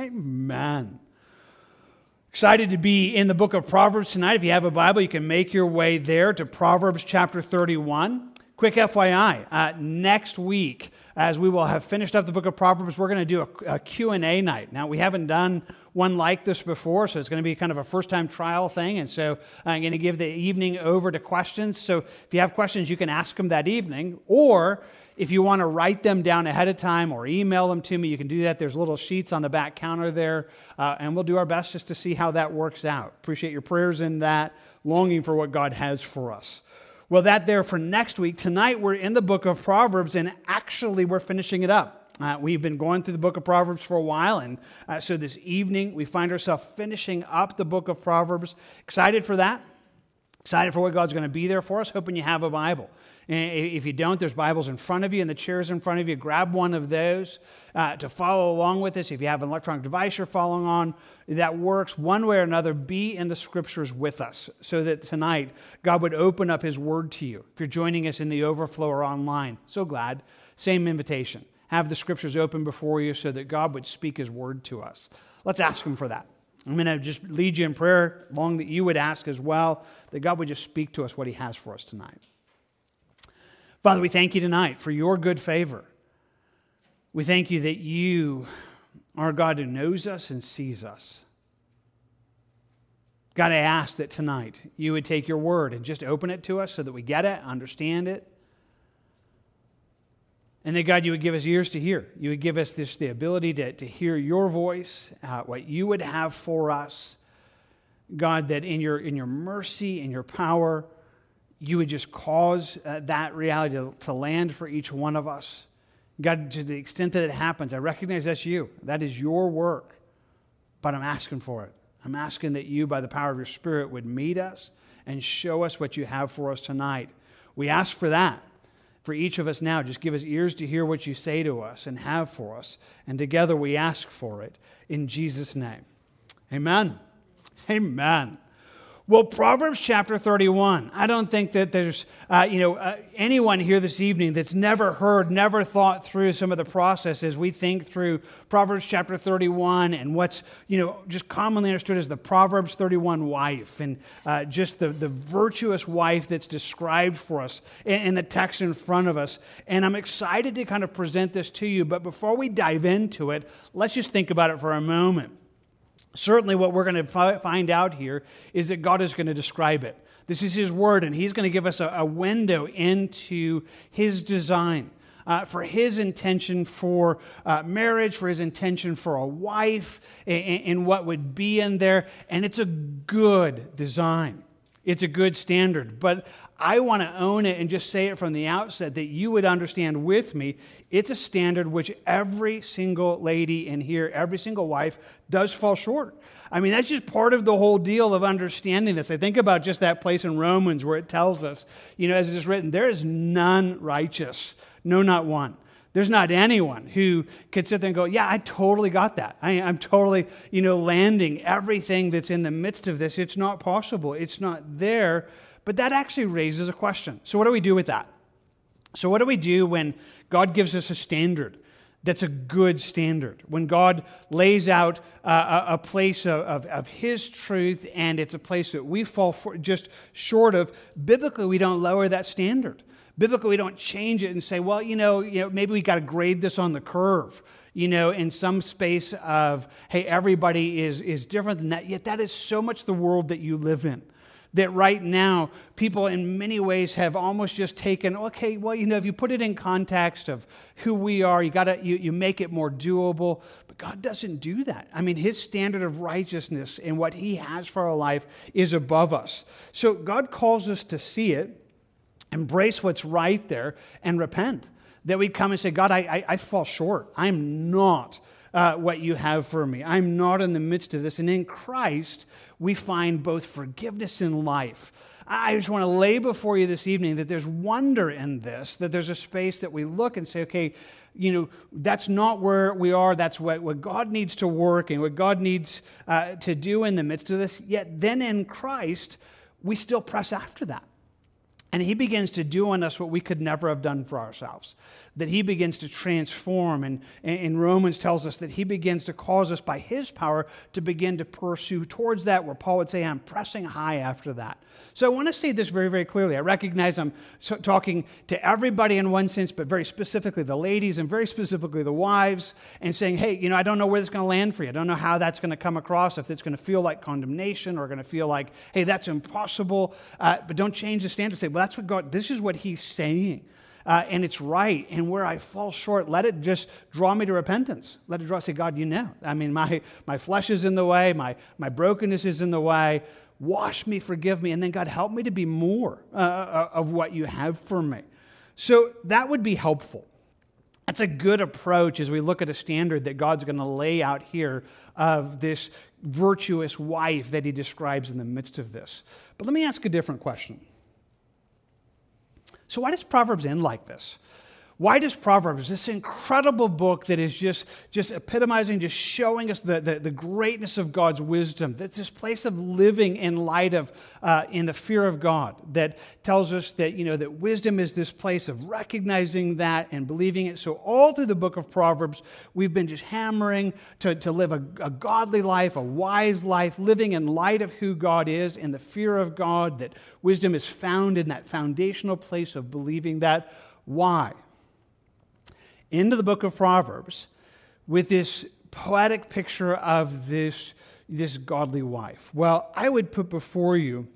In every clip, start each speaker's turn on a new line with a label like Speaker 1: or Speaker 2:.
Speaker 1: Amen. Excited to be in the book of Proverbs tonight. If you have a Bible, you can make your way there to Proverbs chapter 31. Quick FYI, uh, next week, as we will have finished up the book of Proverbs, we're going to do a, a Q&A night. Now, we haven't done one like this before, so it's going to be kind of a first-time trial thing. And so I'm going to give the evening over to questions. So if you have questions, you can ask them that evening. Or if you want to write them down ahead of time or email them to me, you can do that. There's little sheets on the back counter there, uh, and we'll do our best just to see how that works out. Appreciate your prayers in that, longing for what God has for us. Well, that there for next week. Tonight we're in the book of Proverbs, and actually we're finishing it up. Uh, we've been going through the book of Proverbs for a while, and uh, so this evening we find ourselves finishing up the book of Proverbs. Excited for that. Excited for what God's going to be there for us. Hoping you have a Bible. If you don't, there's Bibles in front of you and the chairs in front of you. Grab one of those uh, to follow along with us. If you have an electronic device you're following on, that works one way or another. Be in the scriptures with us so that tonight God would open up His word to you. If you're joining us in the overflow or online, so glad. Same invitation. Have the scriptures open before you so that God would speak His word to us. Let's ask Him for that. I'm going to just lead you in prayer, long that you would ask as well, that God would just speak to us what He has for us tonight. Father, we thank you tonight for your good favor. We thank you that you are God who knows us and sees us. God, I ask that tonight you would take your word and just open it to us so that we get it, understand it. And that, God, you would give us ears to hear. You would give us this, the ability to, to hear your voice, uh, what you would have for us. God, that in your, in your mercy and your power, you would just cause uh, that reality to, to land for each one of us. God, to the extent that it happens, I recognize that's you. That is your work. But I'm asking for it. I'm asking that you, by the power of your Spirit, would meet us and show us what you have for us tonight. We ask for that for each of us now. Just give us ears to hear what you say to us and have for us. And together we ask for it in Jesus' name. Amen. Amen. Well, Proverbs chapter 31. I don't think that there's, uh, you know, uh, anyone here this evening that's never heard, never thought through some of the processes we think through Proverbs chapter 31 and what's, you know, just commonly understood as the Proverbs 31 wife and uh, just the, the virtuous wife that's described for us in, in the text in front of us. And I'm excited to kind of present this to you. But before we dive into it, let's just think about it for a moment. Certainly, what we're going to find out here is that God is going to describe it. This is His Word, and He's going to give us a, a window into His design. Uh, for his intention for uh, marriage, for his intention for a wife, and, and what would be in there. And it's a good design. It's a good standard. But I want to own it and just say it from the outset that you would understand with me. It's a standard which every single lady in here, every single wife, does fall short. I mean, that's just part of the whole deal of understanding this. I think about just that place in Romans where it tells us, you know, as it is written, there is none righteous, no, not one. There's not anyone who could sit there and go, Yeah, I totally got that. I, am totally, you know, landing everything that's in the midst of this. It's not possible. It's not there. But that actually raises a question. So, what do we do with that? So, what do we do when God gives us a standard that's a good standard? When God lays out a, a, place of, of, of, His truth and it's a place that we fall just short of, biblically, we don't lower that standard. Biblically, we don't change it and say, well, you know, you know maybe we got to grade this on the curve, you know, in some space of, hey, everybody is, is different than that. Yet that is so much the world that you live in. That right now, people in many ways have almost just taken, okay, well, you know, if you put it in context of who we are, you gotta you, you make it more doable. But God doesn't do that. I mean, his standard of righteousness and what he has for our life is above us. So God calls us to see it embrace what's right there and repent. That we come and say, God, I, I, I fall short. I'm not uh, what you have for me. I'm not in the midst of this. And in Christ, we find both forgiveness and life. I just want to lay before you this evening that there's wonder in this, that there's a space that we look and say, okay, you know, that's not where we are. That's what, what God needs to work and what God needs uh, to do in the midst of this. Yet then in Christ, we still press after that. And he begins to do in us what we could never have done for ourselves. That he begins to transform. And in Romans tells us that he begins to cause us by his power to begin to pursue towards that, where Paul would say, I'm pressing high after that. So I want to say this very, very clearly. I recognize I'm talking to everybody in one sense, but very specifically the ladies and very specifically the wives, and saying, hey, you know, I don't know where this is going to land for you. I don't know how that's going to come across, if it's going to feel like condemnation or going to feel like, hey, that's impossible. Uh, but don't change the standard. Say, well, that's what God, this is what He's saying. Uh, and it's right. And where I fall short, let it just draw me to repentance. Let it draw, say, God, you know. I mean, my, my flesh is in the way, my, my brokenness is in the way wash me, forgive me, and then God, help me to be more uh, uh, of what you have for me. So that would be helpful. That's a good approach as we look at a standard that God's going to lay out here of this virtuous wife that he describes in the midst of this. But let me ask a different question. So, why does Proverbs end like this? Why does Proverbs, this incredible book that is just, just epitomizing, just showing us the, the, the greatness of God's wisdom, that's this place of living in light of, uh, in the fear of God, that tells us that, you know, that wisdom is this place of recognizing that and believing it. So all through the book of Proverbs, we've been just hammering to, to live a, a godly life, a wise life, living in light of who God is, in the fear of God, that wisdom is found in that foundational place of believing that. Why? Into the book of Proverbs with this poetic picture of this, this godly wife. Well, I would put before you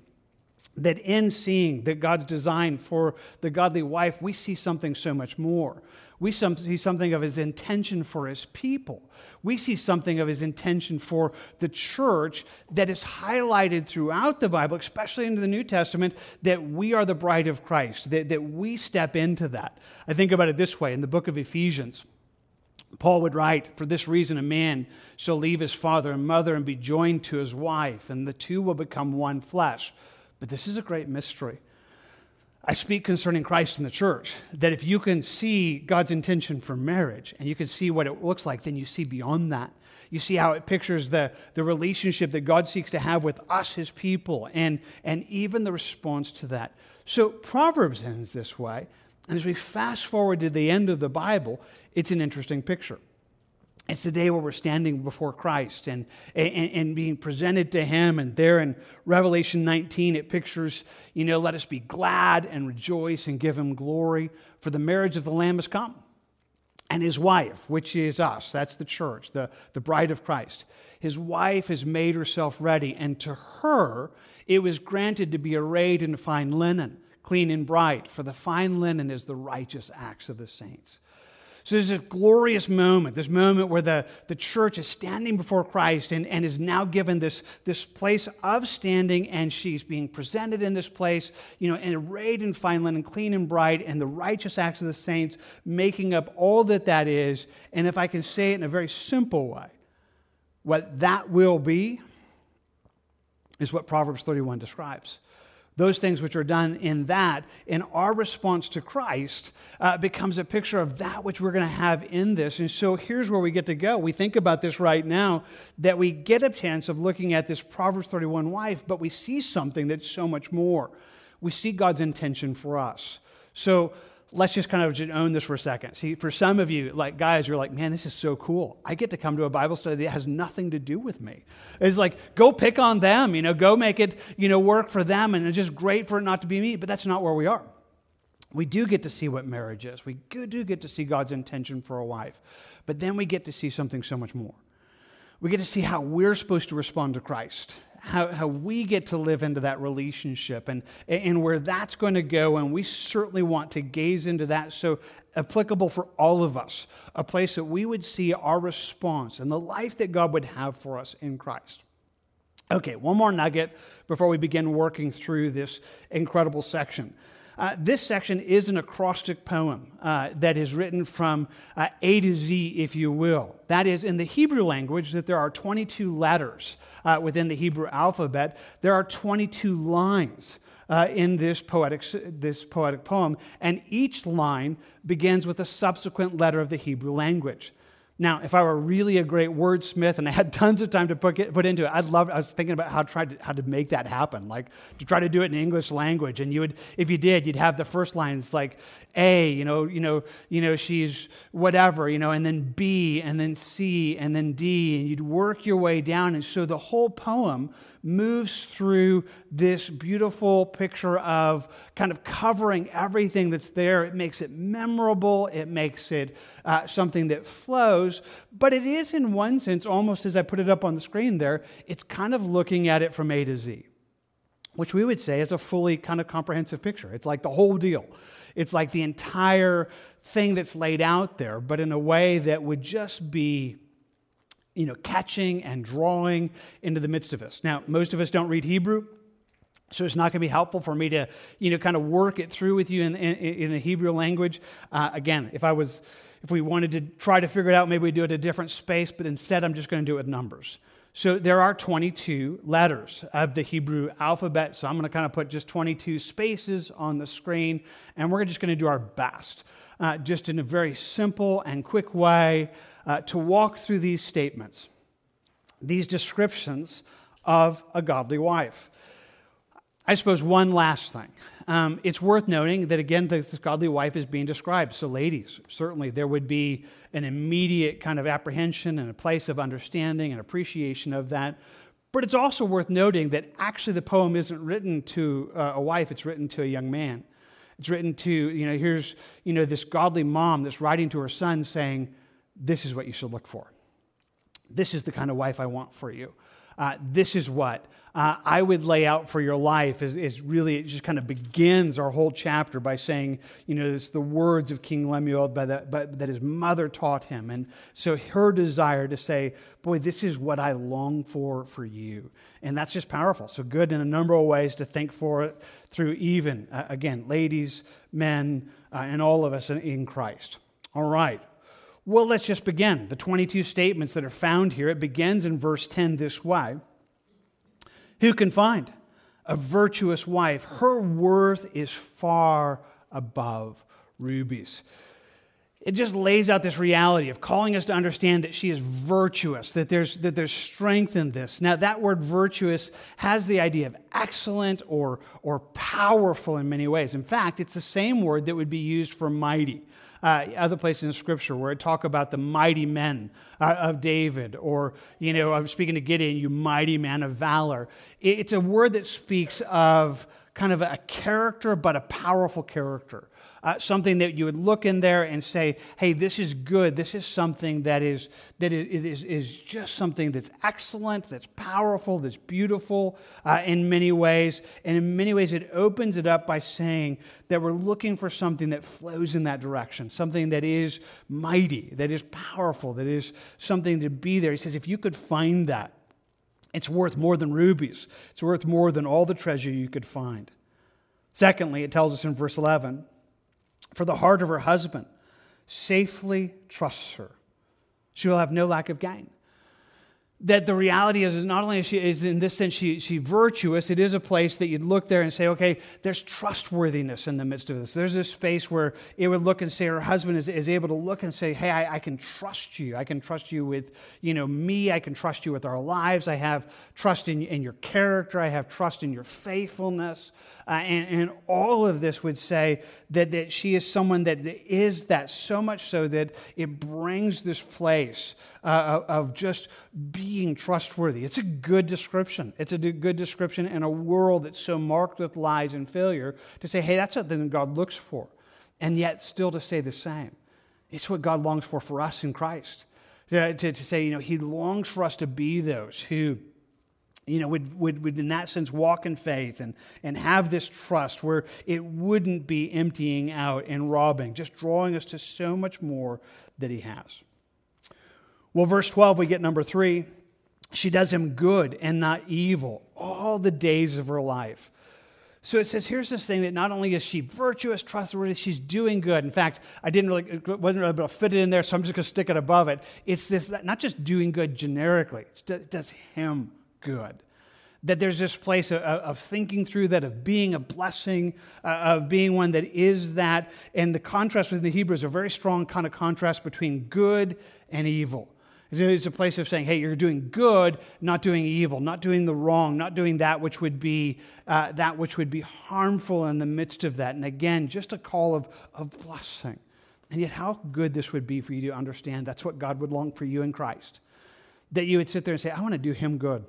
Speaker 1: that in seeing that God's design for the godly wife, we see something so much more. We see something of his intention for his people. We see something of his intention for the church that is highlighted throughout the Bible, especially in the New Testament, that we are the bride of Christ, that, that we step into that. I think about it this way in the book of Ephesians. Paul would write, For this reason, a man shall leave his father and mother and be joined to his wife, and the two will become one flesh. But this is a great mystery. I speak concerning Christ and the church, that if you can see God's intention for marriage and you can see what it looks like, then you see beyond that. You see how it pictures the, the relationship that God seeks to have with us, his people, and, and even the response to that. So Proverbs ends this way. And as we fast forward to the end of the Bible, it's an interesting picture. It's the day where we're standing before Christ and, and, and, being presented to Him. And there in Revelation 19, it pictures, you know, let us be glad and rejoice and give Him glory, for the marriage of the Lamb has come. And His wife, which is us, that's the church, the, the bride of Christ, His wife has made herself ready. And to her, it was granted to be arrayed in fine linen, clean and bright, for the fine linen is the righteous acts of the saints. So there's a glorious moment, this moment where the, the church is standing before Christ and, and is now given this, this place of standing, and she's being presented in this place, you know, and arrayed in fine linen, clean and bright, and the righteous acts of the saints making up all that that is. And if I can say it in a very simple way, what that will be is what Proverbs 31 describes those things which are done in that, in our response to Christ, uh, becomes a picture of that which we're going to have in this. And so here's where we get to go. We think about this right now that we get a chance of looking at this Proverbs 31 wife, but we see something that's so much more. We see God's intention for us. So let's just kind of just own this for a second. See, for some of you, like guys, you're like, man, this is so cool. I get to come to a Bible study that has nothing to do with me. It's like, go pick on them, you know, go make it, you know, work for them, and it's just great for it not to be me. But that's not where we are. We do get to see what marriage is. We do get to see God's intention for a wife. But then we get to see something so much more. We get to see how we're supposed to respond to Christ how, how we get to live into that relationship and, and where that's going to go. And we certainly want to gaze into that. So, applicable for all of us, a place that we would see our response and the life that God would have for us in Christ. Okay, one more nugget before we begin working through this incredible section. Uh, this section is an acrostic poem uh, that is written from uh, A to Z, if you will. That is, in the Hebrew language, that there are 22 letters uh, within the Hebrew alphabet. There are 22 lines uh, in this poetic, this poetic poem, and each line begins with a subsequent letter of the Hebrew language. Now, if I were really a great wordsmith and I had tons of time to put, it, put into it, I'd love, I was thinking about how to, try to, how to make that happen, like to try to do it in English language. And you would, if you did, you'd have the first line, it's like A, you know, you know, you know, she's whatever, you know, and then B, and then C, and then D, and you'd work your way down. And so the whole poem moves through this beautiful picture of kind of covering everything that's there. It makes it memorable, it makes it uh, something that flows, but it is, in one sense, almost as I put it up on the screen there, it's kind of looking at it from A to Z, which we would say is a fully kind of comprehensive picture. It's like the whole deal. It's like the entire thing that's laid out there, but in a way that would just be you know, catching and drawing into the midst of us. Now, most of us don't read Hebrew, so it's not going to be helpful for me to, you know, kind of work it through with you in, in, in the Hebrew language. Uh, again, if I was, if we wanted to try to figure it out, maybe we'd do it a different space, but instead I'm just going to do it with numbers. So there are 22 letters of the Hebrew alphabet. So I'm going to kind of put just 22 spaces on the screen, and we're just going to do our best, uh, just in a very simple and quick way uh, to walk through these statements, these descriptions of a godly wife. I suppose one last thing. Um, it's worth noting that, again, this godly wife is being described. So, ladies, certainly there would be an immediate kind of apprehension and a place of understanding and appreciation of that. But it's also worth noting that actually the poem isn't written to uh, a wife, it's written to a young man. It's written to, you know, here's, you know, this godly mom that's writing to her son saying, this is what you should look for. This is the kind of wife I want for you. Uh, this is what uh, I would lay out for your life is, is really, it just kind of begins our whole chapter by saying, you know, it's the words of King Lemuel by the, by, that his mother taught him. And so her desire to say, boy, this is what I long for for you. And that's just powerful. So good in a number of ways to think for it through even, uh, again, ladies, men, uh, and all of us in, in Christ. All right. Well, let's just begin. The 22 statements that are found here, it begins in verse 10 this way Who can find a virtuous wife? Her worth is far above rubies. It just lays out this reality of calling us to understand that she is virtuous, that there's, that there's strength in this. Now, that word virtuous has the idea of excellent or, or powerful in many ways. In fact, it's the same word that would be used for mighty uh, other places in Scripture where it talk about the mighty men uh, of David, or you know, I'm speaking to Gideon, you mighty man of valor. It's a word that speaks of kind of a character, but a powerful character uh, something that you would look in there and say, hey, this is good. This is something that is, that is, is just something that's excellent, that's powerful, that's beautiful uh, in many ways. And in many ways, it opens it up by saying that we're looking for something that flows in that direction, something that is mighty, that is powerful, that is something to be there. He says, if you could find that, it's worth more than rubies. It's worth more than all the treasure you could find. Secondly, it tells us in verse 11 for the heart of her husband safely trusts her. She will have no lack of gain that the reality is, is not only is she is in this sense she, she virtuous it is a place that you'd look there and say okay there's trustworthiness in the midst of this. There's this space where it would look and say her husband is, is able to look and say hey I, I can trust you. I can trust you with you know me. I can trust you with our lives. I have trust in, in your character. I have trust in your faithfulness. Uh, and, and all of this would say that, that she is someone that is that so much so that it brings this place uh, of just being trustworthy. It's a good description. It's a good description in a world that's so marked with lies and failure to say, hey, that's something God looks for. And yet, still to say the same. It's what God longs for for us in Christ. To, to, to say, you know, He longs for us to be those who you know, would, would, would in that sense walk in faith and, and have this trust where it wouldn't be emptying out and robbing, just drawing us to so much more that he has. Well, verse 12, we get number three. She does him good and not evil all the days of her life. So it says, here's this thing that not only is she virtuous, trustworthy, she's doing good. In fact, I didn't really, it wasn't really able to fit it in there, so I'm just going to stick it above it. It's this, not just doing good generically, it does him good. that there's this place of, of, thinking through that, of being a blessing, uh, of being one that is that. And the contrast within the Hebrews a very strong kind of contrast between good and evil. It's a place of saying, hey, you're doing good, not doing evil, not doing the wrong, not doing that which would be uh, that which would be harmful in the midst of that. And again, just a call of, of blessing. And yet, how good this would be for you to understand that's what God would long for you in Christ. That you would sit there and say, I want to do him good.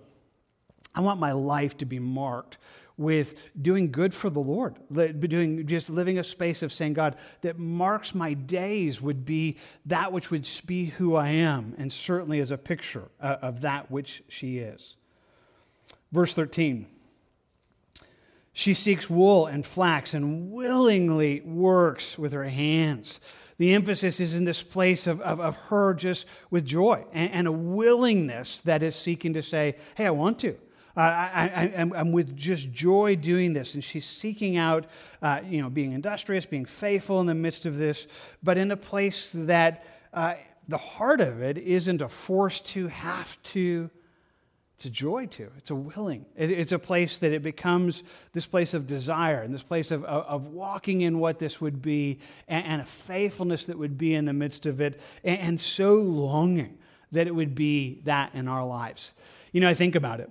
Speaker 1: I want my life to be marked with doing good for the Lord, doing just living a space of saying, God, that marks my days would be that which would be who I am, and certainly as a picture uh, of that which she is. Verse 13. She seeks wool and flax and willingly works with her hands. The emphasis is in this place of, of, of her just with joy and, and, a willingness that is seeking to say, Hey, I want to. I, am with just joy doing this. And she's seeking out, uh, you know, being industrious, being faithful in the midst of this, but in a place that uh, the heart of it isn't a force to have to. It's a joy to. It's a willing. It, it's a place that it becomes this place of desire and this place of, of, of walking in what this would be and, and, a faithfulness that would be in the midst of it and, and so longing that it would be that in our lives. You know, I think about it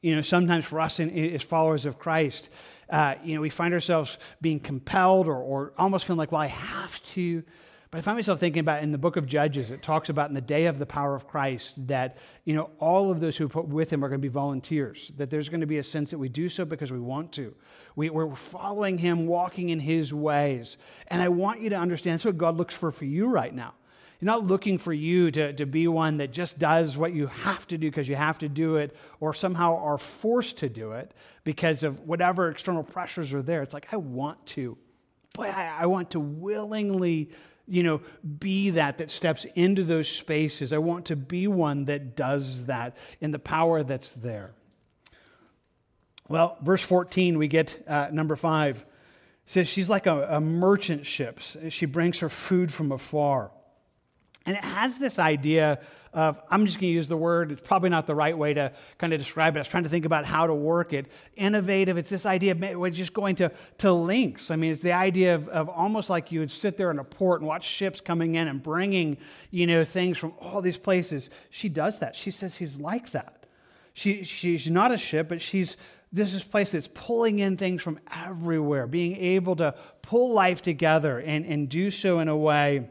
Speaker 1: you know, sometimes for us in, as followers of Christ, uh, you know, we find ourselves being compelled or, or almost feeling like, well, I have to. But I find myself thinking about in the book of Judges, it talks about in the day of the power of Christ that, you know, all of those who put with him are going to be volunteers, that there's going to be a sense that we do so because we want to. We, we're following him, walking in his ways. And I want you to understand that's what God looks for for you right now. He's not looking for you to, to be one that just does what you have to do because you have to do it or somehow are forced to do it because of whatever external pressures are there. It's like, I want to. Boy, I, I want to willingly you know, be that that steps into those spaces. I want to be one that does that in the power that's there. Well, verse 14, we get uh, number five. It says she's like a, a merchant ship. She brings her food from afar. And it has this idea of, I'm just going to use the word, it's probably not the right way to kind of describe it. I was trying to think about how to work it. Innovative, it's this idea of we're just going to, to links. I mean, it's the idea of, of almost like you would sit there in a port and watch ships coming in and bringing, you know, things from all these places. She does that. She says she's like that. She, she's not a ship, but she's this is place that's pulling in things from everywhere, being able to pull life together and, and do so in a way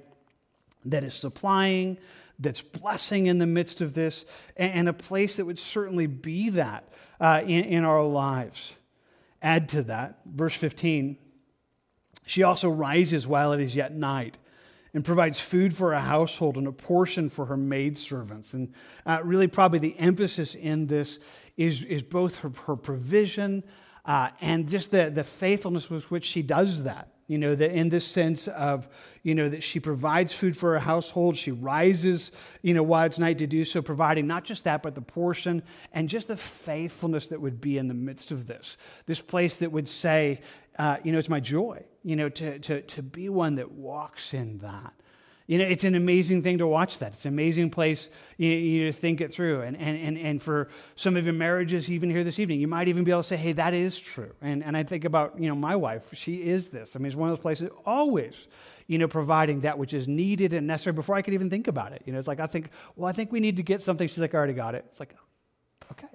Speaker 1: that is supplying, that's blessing in the midst of this, and, a place that would certainly be that uh, in, in our lives. Add to that, verse 15, she also rises while it is yet night and provides food for her household and a portion for her maidservants. And uh, really, probably the emphasis in this is, is both her, her provision uh, and just the, the faithfulness with which she does that. You know, that in this sense of, you know, that she provides food for her household. She rises, you know, while it's night to do so, providing not just that, but the portion and just the faithfulness that would be in the midst of this. This place that would say, uh, you know, it's my joy, you know, to, to, to be one that walks in that. You know, it's an amazing thing to watch that. It's an amazing place you, you to think it through. And, and, and, and for some of your marriages, even here this evening, you might even be able to say, hey, that is true. And, and I think about, you know, my wife. She is this. I mean, it's one of those places always, you know, providing that which is needed and necessary before I could even think about it. You know, it's like, I think, well, I think we need to get something. She's like, I already got it. It's like, okay.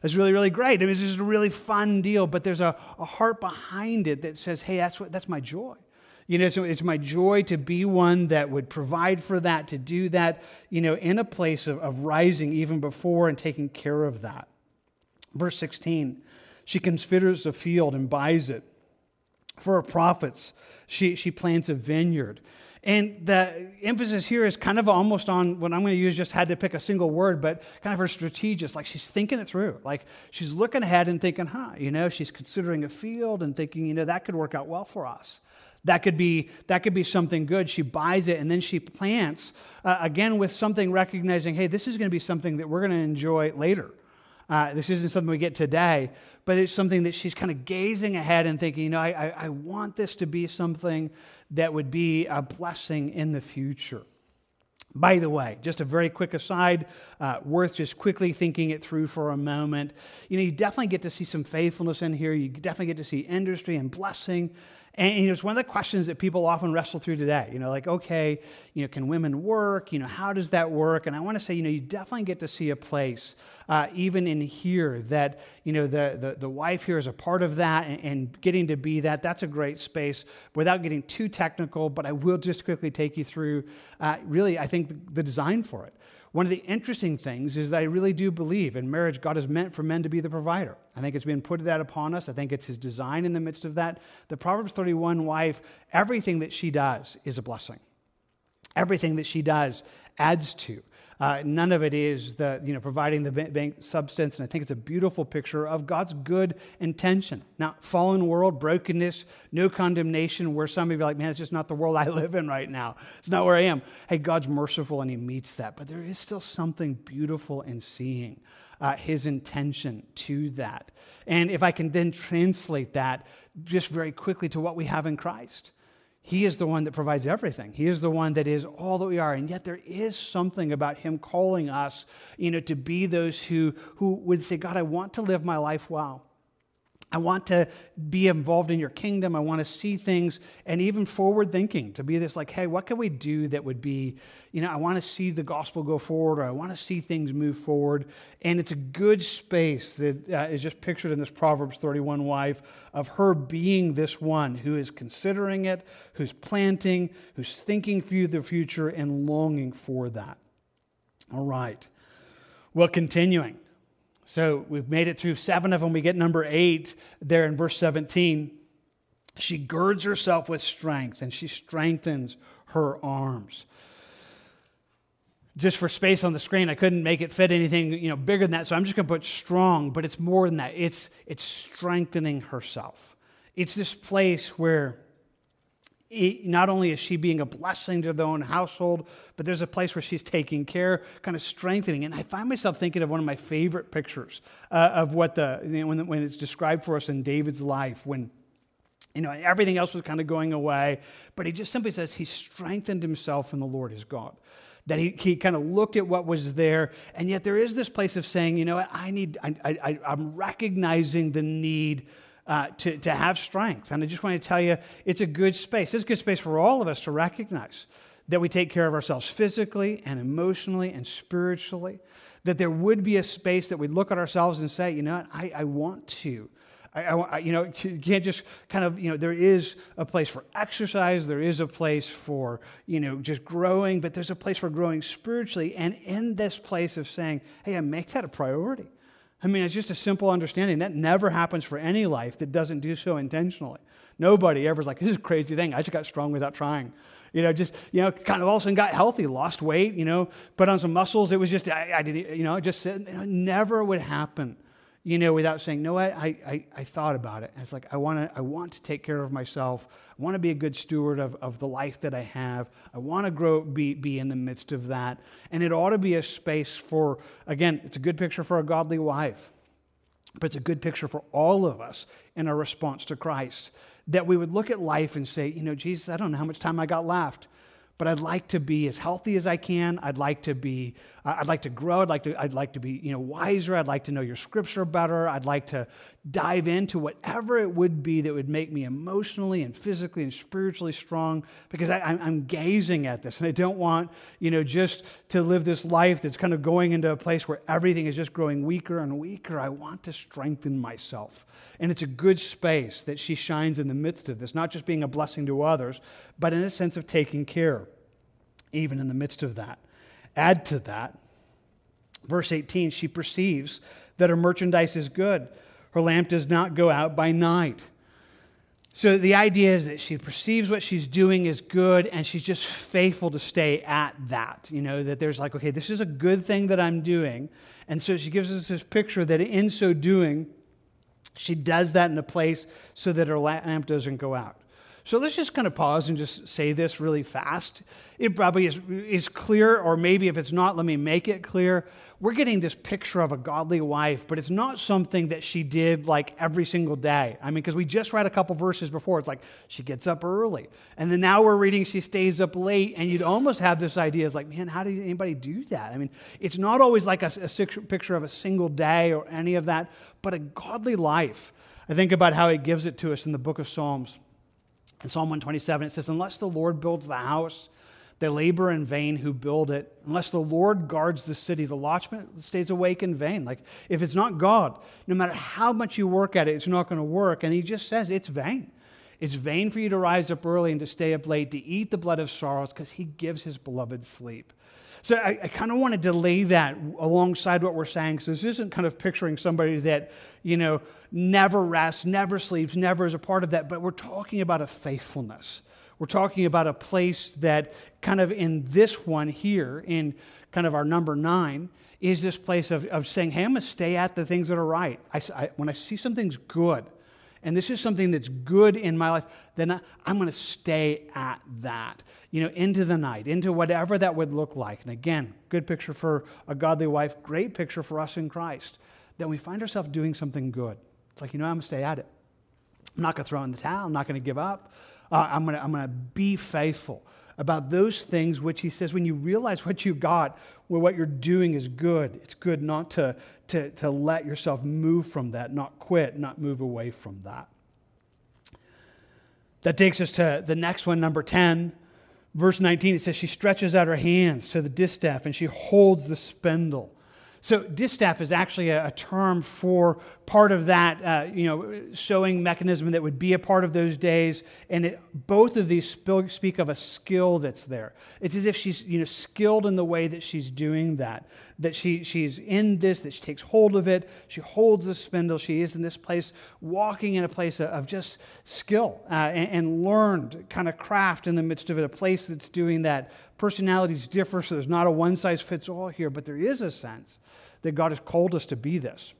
Speaker 1: That's really, really great. I mean, it's just a really fun deal, but there's a, a heart behind it that says, hey, that's, what, that's my joy. You know, so it's my joy to be one that would provide for that, to do that, you know, in a place of, of rising even before and taking care of that. Verse 16, she considers a field and buys it. For her profits, she, she plants a vineyard. And the emphasis here is kind of almost on what I'm going to use, just had to pick a single word, but kind of her strategist. Like she's thinking it through. Like she's looking ahead and thinking, huh, you know, she's considering a field and thinking, you know, that could work out well for us. That could be, that could be something good. She buys it and then she plants, uh, again, with something recognizing, hey, this is going to be something that we're going to enjoy later. Uh, this isn't something we get today, but it's something that she's kind of gazing ahead and thinking, you know, I, I, I want this to be something that would be a blessing in the future. By the way, just a very quick aside, uh, worth just quickly thinking it through for a moment. You know, you definitely get to see some faithfulness in here. You definitely get to see industry and blessing. And it's one of the questions that people often wrestle through today. You know, like, okay, you know, can women work? You know, how does that work? And I want to say, you know, you definitely get to see a place, uh, even in here, that you know the, the the wife here is a part of that, and, and getting to be that. That's a great space. Without getting too technical, but I will just quickly take you through. Uh, really, I think the design for it. One of the interesting things is that I really do believe in marriage, God is meant for men to be the provider. I think it's been put that upon us. I think it's his design in the midst of that. The Proverbs 31 wife, everything that she does is a blessing. Everything that she does adds to. Uh, none of it is the, you know, providing the bank substance. And I think it's a beautiful picture of God's good intention. Now, fallen world, brokenness, no condemnation, where some of you are like, man, it's just not the world I live in right now. It's not where I am. Hey, God's merciful and He meets that. But there is still something beautiful in seeing uh, His intention to that. And if I can then translate that just very quickly to what we have in Christ. He is the one that provides everything. He is the one that is all that we are. And yet there is something about him calling us, you know, to be those who, who would say, God, I want to live my life well. I want to be involved in your kingdom. I want to see things and even forward thinking to be this like, hey, what can we do that would be, you know, I want to see the gospel go forward or I want to see things move forward. And it's a good space that uh, is just pictured in this Proverbs 31 wife of her being this one who is considering it, who's planting, who's thinking through the future and longing for that. All right. Well, continuing. So we've made it through seven of them. We get number eight there in verse 17. She girds herself with strength and she strengthens her arms. Just for space on the screen, I couldn't make it fit anything you know, bigger than that, so I'm just going to put strong, but it's more than that. It's, it's strengthening herself. It's this place where not only is she being a blessing to their own household, but there's a place where she's taking care, kind of strengthening. And I find myself thinking of one of my favorite pictures uh, of what the, you know, when, when it's described for us in David's life, when you know, everything else was kind of going away, but he just simply says he strengthened himself in the Lord his God. That he, he kind of looked at what was there, and yet there is this place of saying, you know I need, I, I, I'm recognizing the need uh, to, to have strength. And I just want to tell you, it's a good space. It's a good space for all of us to recognize that we take care of ourselves physically and emotionally and spiritually. That there would be a space that we look at ourselves and say, you know what, I, I want to. I, I, you know, you can't just kind of, you know, there is a place for exercise, there is a place for, you know, just growing, but there's a place for growing spiritually. And in this place of saying, hey, I make that a priority. I mean, it's just a simple understanding. That never happens for any life that doesn't do so intentionally. Nobody ever's like, this is a crazy thing. I just got strong without trying. You know, just, you know, kind of all of a sudden got healthy, lost weight, you know, put on some muscles. It was just, I, I did, you know, just it never would happen you know, without saying, no, I, I, I thought about it. And it's like, I, wanna, I want to take care of myself. I want to be a good steward of, of the life that I have. I want to grow, be, be in the midst of that. And it ought to be a space for, again, it's a good picture for a godly wife, but it's a good picture for all of us in our response to Christ. That we would look at life and say, you know, Jesus, I don't know how much time I got left but I'd like to be as healthy as I can. I'd like to be, I'd like to grow. I'd like to, I'd like to be, you know, wiser. I'd like to know your scripture better. I'd like to dive into whatever it would be that would make me emotionally and physically and spiritually strong because I, am gazing at this and I don't want, you know, just to live this life that's kind of going into a place where everything is just growing weaker and weaker. I want to strengthen myself. And it's a good space that she shines in the midst of this, not just being a blessing to others, but in a sense of taking care, even in the midst of that. Add to that, verse 18, she perceives that her merchandise is good her lamp does not go out by night. So the idea is that she perceives what she's doing is good and she's just faithful to stay at that. You know, that there's like, okay, this is a good thing that I'm doing. And so she gives us this picture that in so doing, she does that in a place so that her lamp doesn't go out. So let's just kind of pause and just say this really fast. It probably is, is clear, or maybe if it's not, let me make it clear. We're getting this picture of a godly wife, but it's not something that she did like every single day. I mean, because we just read a couple verses before. It's like she gets up early. And then now we're reading she stays up late. And you'd almost have this idea it's like, man, how did anybody do that? I mean, it's not always like a, a picture of a single day or any of that, but a godly life. I think about how he gives it to us in the book of Psalms. In Psalm 127, it says, Unless the Lord builds the house, they labor in vain who build it. Unless the Lord guards the city, the watchman stays awake in vain. Like, if it's not God, no matter how much you work at it, it's not going to work. And he just says it's vain. It's vain for you to rise up early and to stay up late, to eat the blood of sorrows, because he gives his beloved sleep. So I, I kind of want to delay that alongside what we're saying. So this isn't kind of picturing somebody that, you know, never rests, never sleeps, never is a part of that, but we're talking about a faithfulness. We're talking about a place that kind of in this one here, in kind of our number nine, is this place of, of saying, hey, I'm going to stay at the things that are right. I, I, when I see something's good, and this is something that's good in my life, then I, I'm going to stay at that, you know, into the night, into whatever that would look like. And again, good picture for a godly wife, great picture for us in Christ, that we find ourselves doing something good. It's like, you know, I'm going to stay at it. I'm not going to throw in the towel. I'm not going to give up. Uh, I'm going to I'm going to be faithful about those things which he says when you realize what you got, well, what you're doing is good. It's good not to, to, to let yourself move from that, not quit, not move away from that. That takes us to the next one, number 10. Verse 19, it says, She stretches out her hands to the distaff and she holds the spindle. So distaff is actually a, a term for part of that, uh, you know, sewing mechanism that would be a part of those days. And it, both of these speak of a skill that's there. It's as if she's, you know, skilled in the way that she's doing that. That she, she's in this, that she takes hold of it, she holds the spindle, she is in this place, walking in a place of just skill uh, and, and learned kind of craft in the midst of it, a place that's doing that. Personalities differ, so there's not a one size fits all here, but there is a sense that God has called us to be this,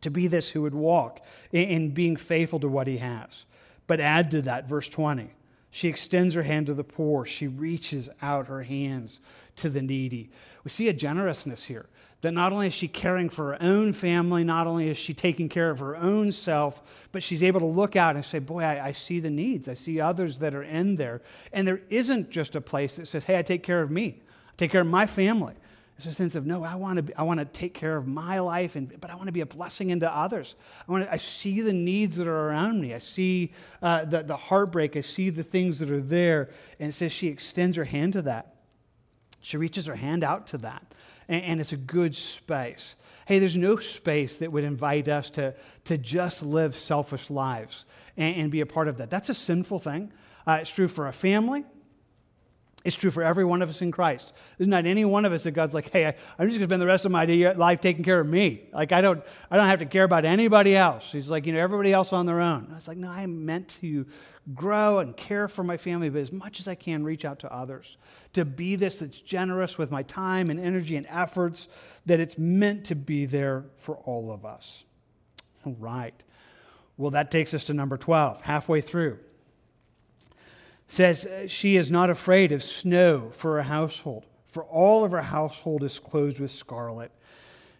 Speaker 1: to be this who would walk in being faithful to what he has. But add to that, verse 20. She extends her hand to the poor. She reaches out her hands to the needy. We see a generousness here that not only is she caring for her own family, not only is she taking care of her own self, but she's able to look out and say, Boy, I, I, see the needs. I see others that are in there. And there isn't just a place that says, Hey, I take care of me, I take care of my family. It's a sense of, no, I want to, I want to take care of my life, and, but I want to be a blessing into others. I, want to, I see the needs that are around me. I see uh, the, the heartbreak. I see the things that are there. And it says she extends her hand to that. She reaches her hand out to that. And, and it's a good space. Hey, there's no space that would invite us to, to just live selfish lives and, and be a part of that. That's a sinful thing. Uh, it's true for a family. It's true for every one of us in Christ. There's not any one of us that God's like, hey, I, am just going to spend the rest of my life taking care of me. Like, I don't, I don't have to care about anybody else. He's like, you know, everybody else on their own. I was like, no, I'm meant to grow and care for my family, but as much as I can, reach out to others. To be this that's generous with my time and energy and efforts, that it's meant to be there for all of us. All right. Well, that takes us to number 12, halfway through says uh, she is not afraid of snow for her household, for all of her household is clothed with scarlet.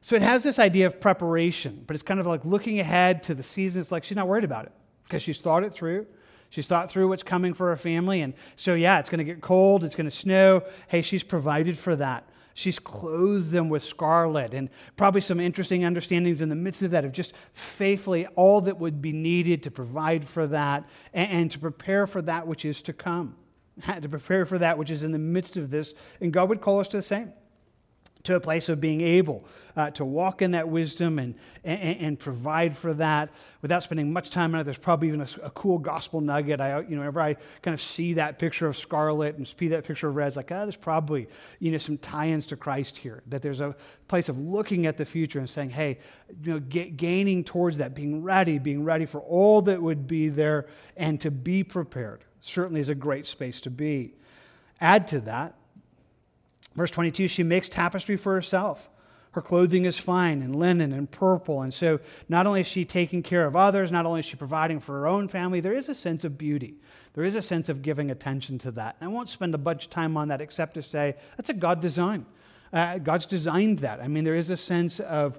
Speaker 1: So it has this idea of preparation, but it's kind of like looking ahead to the season. It's like she's not worried about it because she's thought it through. She's thought through what's coming for her family. And so, yeah, it's going to get cold, it's going to snow. Hey, she's provided for that. She's clothed them with scarlet, and probably some interesting understandings in the midst of that of just faithfully all that would be needed to provide for that and, and to prepare for that which is to come, to prepare for that which is in the midst of this. And God would call us to the same to a place of being able uh, to walk in that wisdom and, and, and, provide for that without spending much time on it. There's probably even a, a, cool gospel nugget. I, you know, whenever I kind of see that picture of scarlet and see that picture of red, it's like, ah, oh, there's probably, you know, some tie-ins to Christ here. That there's a place of looking at the future and saying, hey, you know, get, gaining towards that, being ready, being ready for all that would be there and to be prepared. Certainly is a great space to be. Add to that, Verse 22 she makes tapestry for herself. Her clothing is fine and linen and purple. And so not only is she taking care of others, not only is she providing for her own family, there is a sense of beauty. There is a sense of giving attention to that. And I won't spend a bunch of time on that except to say that's a God design. Uh, God's designed that. I mean, there is a sense of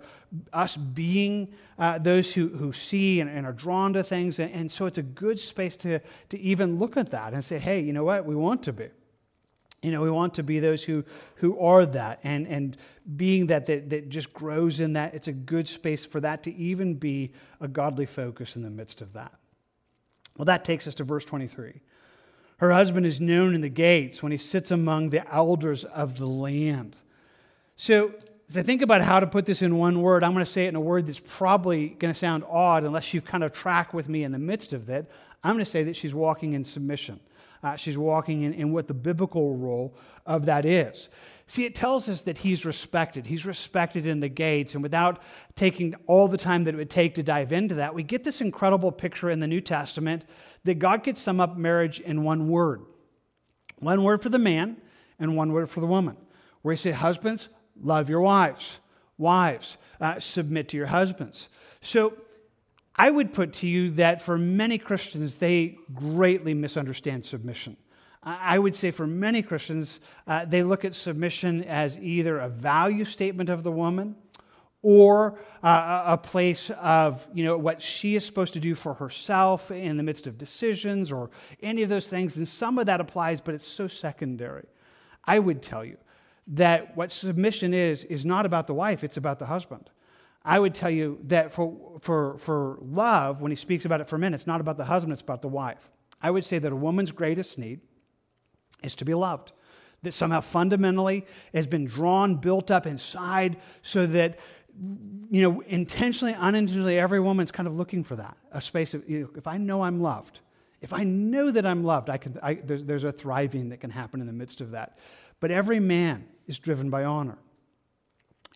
Speaker 1: us being uh, those who, who see and, and, are drawn to things. And, and so it's a good space to, to even look at that and say, hey, you know what? We want to be. You know, we want to be those who, who are that and, and being that, that that just grows in that. It's a good space for that to even be a godly focus in the midst of that. Well, that takes us to verse 23. Her husband is known in the gates when he sits among the elders of the land. So, as I think about how to put this in one word, I'm going to say it in a word that's probably going to sound odd unless you kind of track with me in the midst of it. I'm going to say that she's walking in submission. Uh, she's walking in, what the biblical role of that is. See, it tells us that he's respected. He's respected in the gates. And without taking all the time that it would take to dive into that, we get this incredible picture in the New Testament that God could sum up marriage in one word one word for the man and one word for the woman. Where he said, Husbands, love your wives. Wives, uh, submit to your husbands. So, I would put to you that for many Christians, they greatly misunderstand submission. I would say for many Christians, uh, they look at submission as either a value statement of the woman or uh, a place of you know what she is supposed to do for herself in the midst of decisions or any of those things. And some of that applies but it's so secondary. I would tell you that what submission is is not about the wife it's about the husband I would tell you that for, for, for love, when he speaks about it for men, it's not about the husband, it's about the wife. I would say that a woman's greatest need is to be loved. That somehow fundamentally has been drawn, built up inside, so that, you know, intentionally, unintentionally, every woman's kind of looking for that a space of, you know, if I know I'm loved, if I know that I'm loved, I can, I, there's, there's a thriving that can happen in the midst of that. But every man is driven by honor.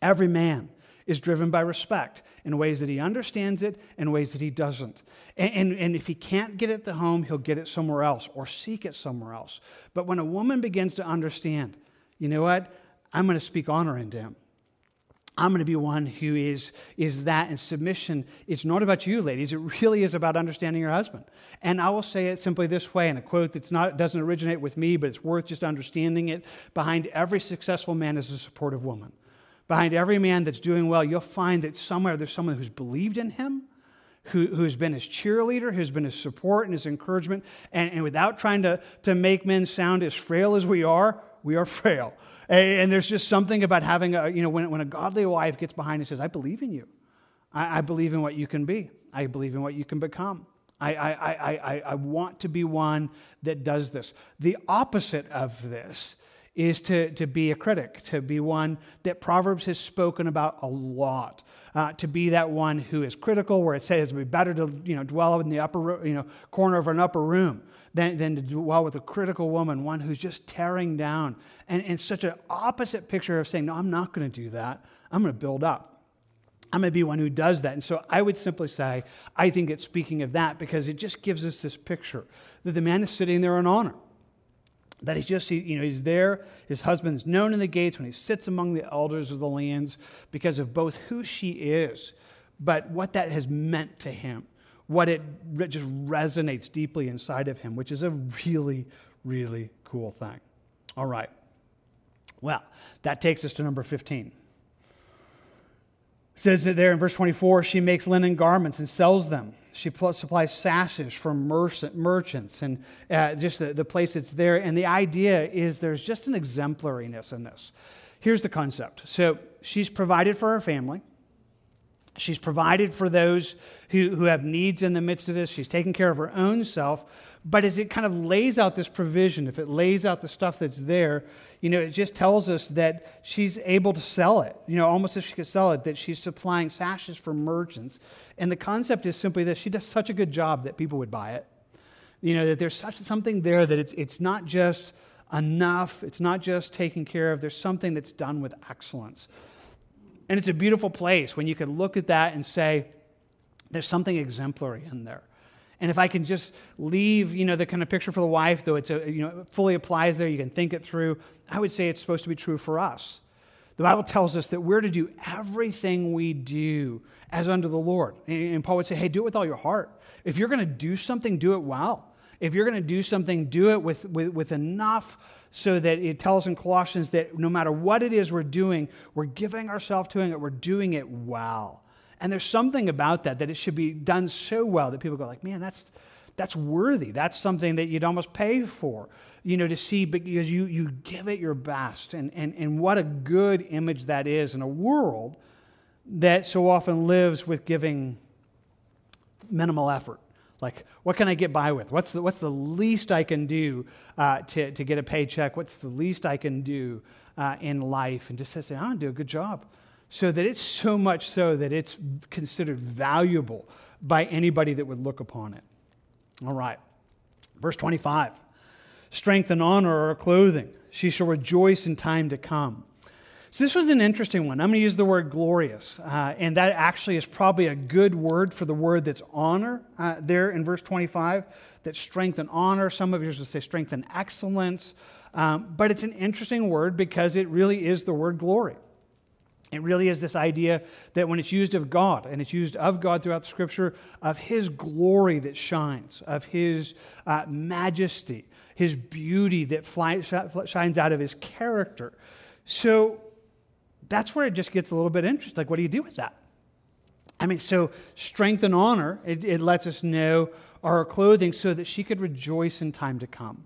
Speaker 1: Every man is driven by respect in ways that he understands it and ways that he doesn't. And, and, and, if he can't get it to home, he'll get it somewhere else or seek it somewhere else. But when a woman begins to understand, you know what? I'm going to speak honor into him. I'm going to be one who is, is that in submission. It's not about you, ladies. It really is about understanding your husband. And I will say it simply this way in a quote that's not, doesn't originate with me, but it's worth just understanding it. Behind every successful man is a supportive woman. Behind every man that's doing well, you'll find that somewhere there's someone who's believed in him, who, who's been his cheerleader, who's been his support and his encouragement. And, and without trying to, to make men sound as frail as we are, we are frail. And, and there's just something about having a, you know, when, when a godly wife gets behind and says, I believe in you. I, I believe in what you can be. I believe in what you can become. I, I, I, I, I want to be one that does this. The opposite of this is to, to be a critic, to be one that Proverbs has spoken about a lot, uh, to be that one who is critical, where it says it would be better to you know, dwell in the upper you know, corner of an upper room than, than to dwell with a critical woman, one who's just tearing down. And, and such an opposite picture of saying, no, I'm not going to do that. I'm going to build up. I'm going to be one who does that. And so I would simply say, I think it's speaking of that because it just gives us this picture that the man is sitting there in honor that he's just, you know, he's there. His husband's known in the gates when he sits among the elders of the lands because of both who she is, but what that has meant to him, what it just resonates deeply inside of him, which is a really, really cool thing. All right. Well, that takes us to number 15 says that there in verse 24, she makes linen garments and sells them. She supplies sashes for merchants and uh, just the, the place that's there. And the idea is there's just an exemplariness in this. Here's the concept. So she's provided for her family. She's provided for those who, who have needs in the midst of this. She's taken care of her own self. But as it kind of lays out this provision, if it lays out the stuff that's there, you know, it just tells us that she's able to sell it, you know, almost as if she could sell it, that she's supplying sashes for merchants. And the concept is simply that she does such a good job that people would buy it. You know, that there's such something there that it's, it's not just enough, it's not just taken care of, there's something that's done with excellence. And it's a beautiful place when you can look at that and say, there's something exemplary in there. And if I can just leave, you know, the kind of picture for the wife, though it's a, you know, it fully applies there, you can think it through, I would say it's supposed to be true for us. The Bible tells us that we're to do everything we do as unto the Lord. And Paul would say, hey, do it with all your heart. If you're going to do something, do it well. If you're going to do something, do it with, with, with enough so that it tells in Colossians that no matter what it is we're doing, we're giving ourselves to it, we're doing it well. And there's something about that, that it should be done so well that people go like, man, that's, that's worthy. That's something that you'd almost pay for, you know, to see because you, you give it your best. And, and, and what a good image that is in a world that so often lives with giving minimal effort. Like, what can I get by with? What's the, what's the least I can do uh, to, to get a paycheck? What's the least I can do uh, in life? And just say, I'll do a good job. So that it's so much so that it's considered valuable by anybody that would look upon it. All right. Verse 25 Strength and honor are clothing. She shall rejoice in time to come. So, this was an interesting one. I'm going to use the word glorious. Uh, and that actually is probably a good word for the word that's honor uh, there in verse 25, that strength and honor. Some of you will say strength and excellence. Um, but it's an interesting word because it really is the word glory. It really is this idea that when it's used of God, and it's used of God throughout the scripture, of His glory that shines, of His uh, majesty, His beauty that shines out of His character. So that's where it just gets a little bit interesting. Like, what do you do with that? I mean, so strength and honor, it, it lets us know our clothing so that she could rejoice in time to come.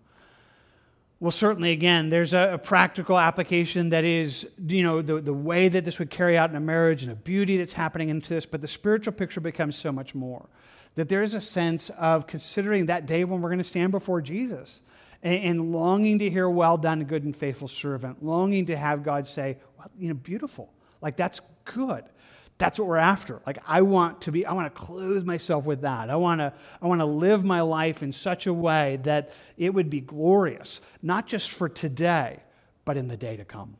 Speaker 1: Well, certainly, again, there's a, a, practical application that is, you know, the, the way that this would carry out in a marriage and a beauty that's happening into this, but the spiritual picture becomes so much more. That there is a sense of considering that day when we're going to stand before Jesus and, and longing to hear, well done, good and faithful servant, longing to have God say, well, you know, beautiful. Like, that's good that's what we're after. Like i want to be i want to clothe myself with that. I want to i want to live my life in such a way that it would be glorious not just for today but in the day to come.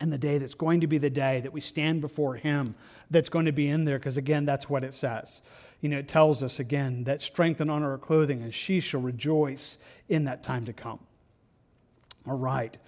Speaker 1: And the day that's going to be the day that we stand before him that's going to be in there because again that's what it says. You know it tells us again that strength and honor are clothing and she shall rejoice in that time to come. All right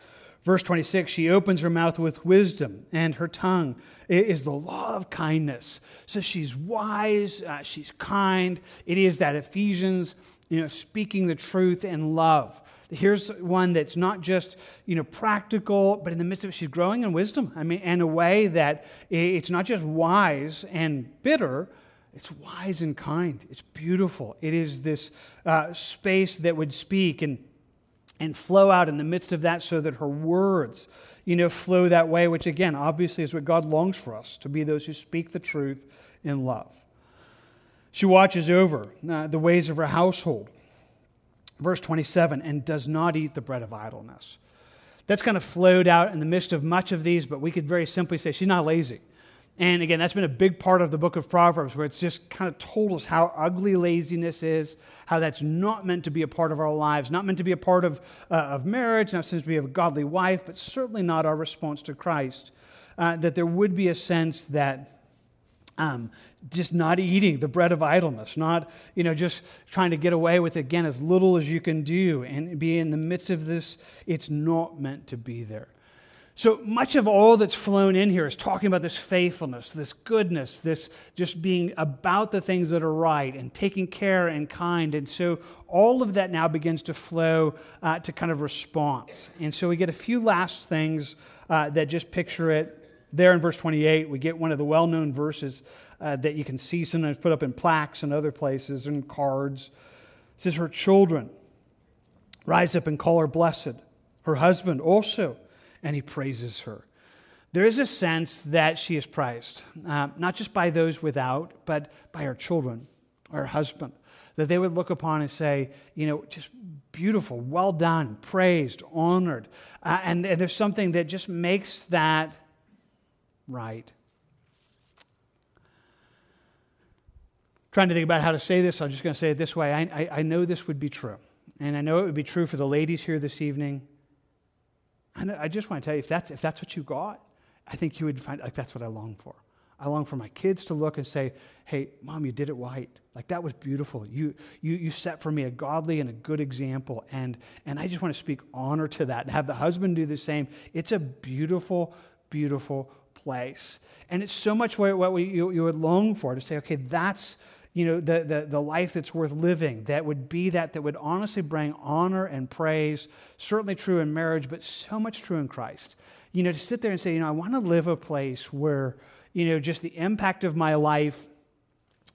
Speaker 1: Verse 26 She opens her mouth with wisdom, and her tongue is the law of kindness. So she's wise, uh, she's kind. It is that Ephesians, you know, speaking the truth in love. Here's one that's not just, you know, practical, but in the midst of it, she's growing in wisdom. I mean, in a way that it's not just wise and bitter, it's wise and kind. It's beautiful. It is this uh, space that would speak and and flow out in the midst of that so that her words, you know, flow that way, which again, obviously is what God longs for us to be those who speak the truth in love. She watches over uh, the ways of her household. Verse 27 and does not eat the bread of idleness. That's kind of flowed out in the midst of much of these, but we could very simply say she's not lazy. And again, that's been a big part of the book of Proverbs, where it's just kind of told us how ugly laziness is, how that's not meant to be a part of our lives, not meant to be a part of, uh, of marriage, not since we have a godly wife, but certainly not our response to Christ. Uh, that there would be a sense that um, just not eating the bread of idleness, not you know just trying to get away with again as little as you can do, and be in the midst of this. It's not meant to be there. So much of all that's flown in here is talking about this faithfulness, this goodness, this just being about the things that are right and taking care and kind. And so all of that now begins to flow uh, to kind of response. And so we get a few last things uh, that just picture it. There in verse 28, we get one of the well known verses uh, that you can see sometimes put up in plaques and other places and cards. It says, Her children rise up and call her blessed, her husband also and he praises her. There is a sense that she is prized, uh, not just by those without, but by her children, her husband, that they would look upon and say, you know, just beautiful, well done, praised, honored. Uh, and, and there's something that just makes that right. Trying to think about how to say this, I'm just going to say it this way. I, I, I know this would be true. And I know it would be true for the ladies here this evening. I just want to tell you, if that's, if that's what you got, I think you would find, like, that's what I long for. I long for my kids to look and say, hey, mom, you did it right. Like, that was beautiful. You, you, you set for me a godly and a good example. And, and I just want to speak honor to that and have the husband do the same. It's a beautiful, beautiful place. And it's so much what, what we, you, you would long for to say, okay, that's you know, the, the, the life that's worth living, that would be that, that would honestly bring honor and praise, certainly true in marriage, but so much true in Christ. You know, to sit there and say, you know, I want to live a place where, you know, just the impact of my life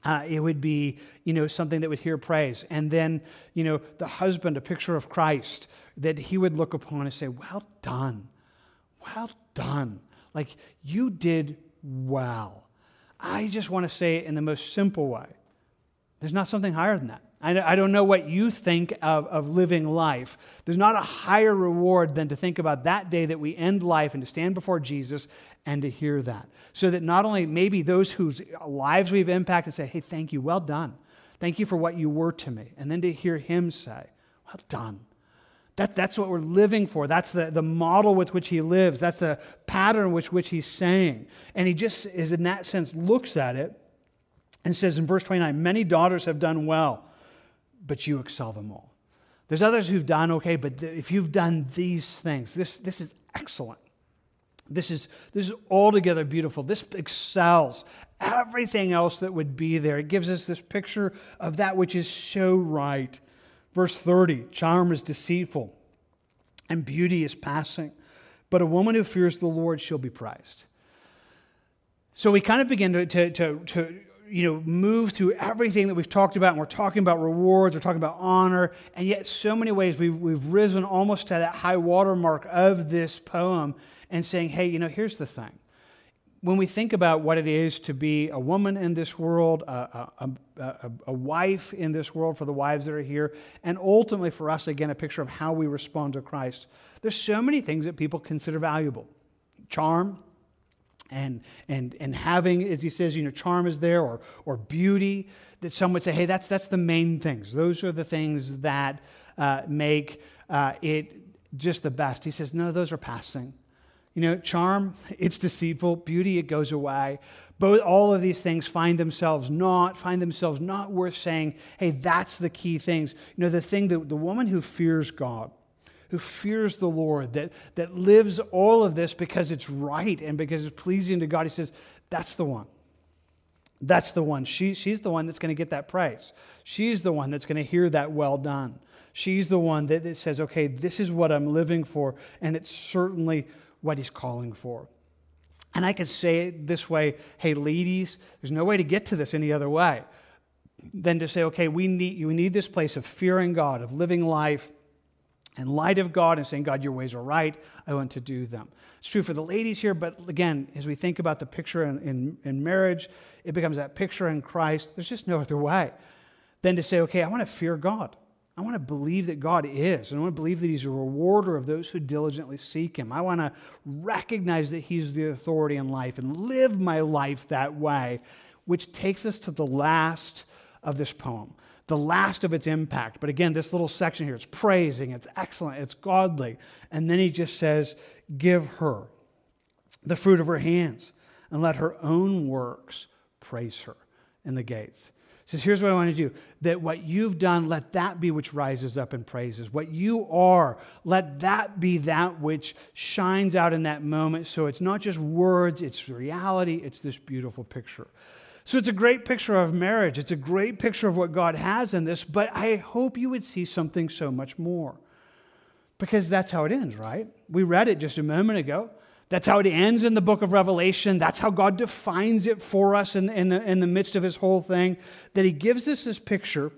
Speaker 1: uh, it would be, you know, something that would hear praise. And then, you know, the husband, a picture of Christ, that he would look upon and say, Well done. Well done. Like, you did well. I just want to say it in the most simple way. There's not something higher than that. I don't know what you think of, of living life. There's not a higher reward than to think about that day that we end life and to stand before Jesus and to hear that. So that not only maybe those whose lives we've impacted say, hey, thank you, well done. Thank you for what you were to me. And then to hear him say, well done. That, that's what we're living for. That's the, the model with which he lives. That's the pattern with which he's saying. And he just is, in that sense, looks at it and says in verse 29 Many daughters have done well but you excel them all. There's others who've done okay, but if you've done these things, this, this is excellent. This is, this is altogether beautiful. This excels everything else that would be there. It gives us this picture of that which is so right. Verse 30 charm is deceitful and beauty is passing, but a woman who fears the Lord shall be prized. So we kind of begin to, to, to, to you know, move through everything that we've talked about, and we're talking about rewards, we're talking about honor, and yet so many ways we've, we've risen almost to that high watermark of this poem and saying, hey, you know, here's the thing. When we think about what it is to be a woman in this world, a, a, a, a wife in this world for the wives that are here, and ultimately for us, again, a picture of how we respond to Christ, there's so many things that people consider valuable charm, and, and, and having, as he says, you know, charm is there or, or beauty, that some would say, hey, that's, that's the main things. Those are the things that uh, make uh, it just the best. He says, no, those are passing. You know, charm, it's deceitful. Beauty, it goes away. Both, all of these things find themselves not, find themselves not worth saying, hey, that's the key things. You know, the thing that the woman who fears God, who fears the Lord, that, that lives all of this because it's right and because it's pleasing to God. He says, that's the one. That's the one. She, she's the one that's going to get that praise. She's the one that's going to hear that well done. She's the one that, that says, okay, this is what I'm living for, and it's certainly what he's calling for. And I could say it this way hey, ladies, there's no way to get to this any other way than to say, okay, we need, we need this place of fearing God, of living life in light of God and saying, God, your ways are right. I want to do them. It's true for the ladies here, but again, as we think about the picture in, in, in marriage, it becomes that picture in Christ. There's just no other way than to say, okay, I want to fear God. I want to believe that God is, and I want to believe that He's a rewarder of those who diligently seek Him. I want to recognize that He's the authority in life and live my life that way, which takes us to the last of this poem the last of its impact. But again, this little section here, it's praising, it's excellent, it's godly. And then he just says, Give her the fruit of her hands, and let her own works praise her in the gates. He says, Here's what I want to do that what you've done, let that be which rises up and praises. What you are, let that be that which shines out in that moment. So it's not just words, it's reality, it's this beautiful picture. So it's a great picture of marriage. It's a great picture of what God has in this, but I hope you would see something so much more. Because that's how it ends, right? We read it just a moment ago. That's how it ends in the book of Revelation. That's how God defines it for us in, in, the, in the midst of his whole thing. That he gives us this picture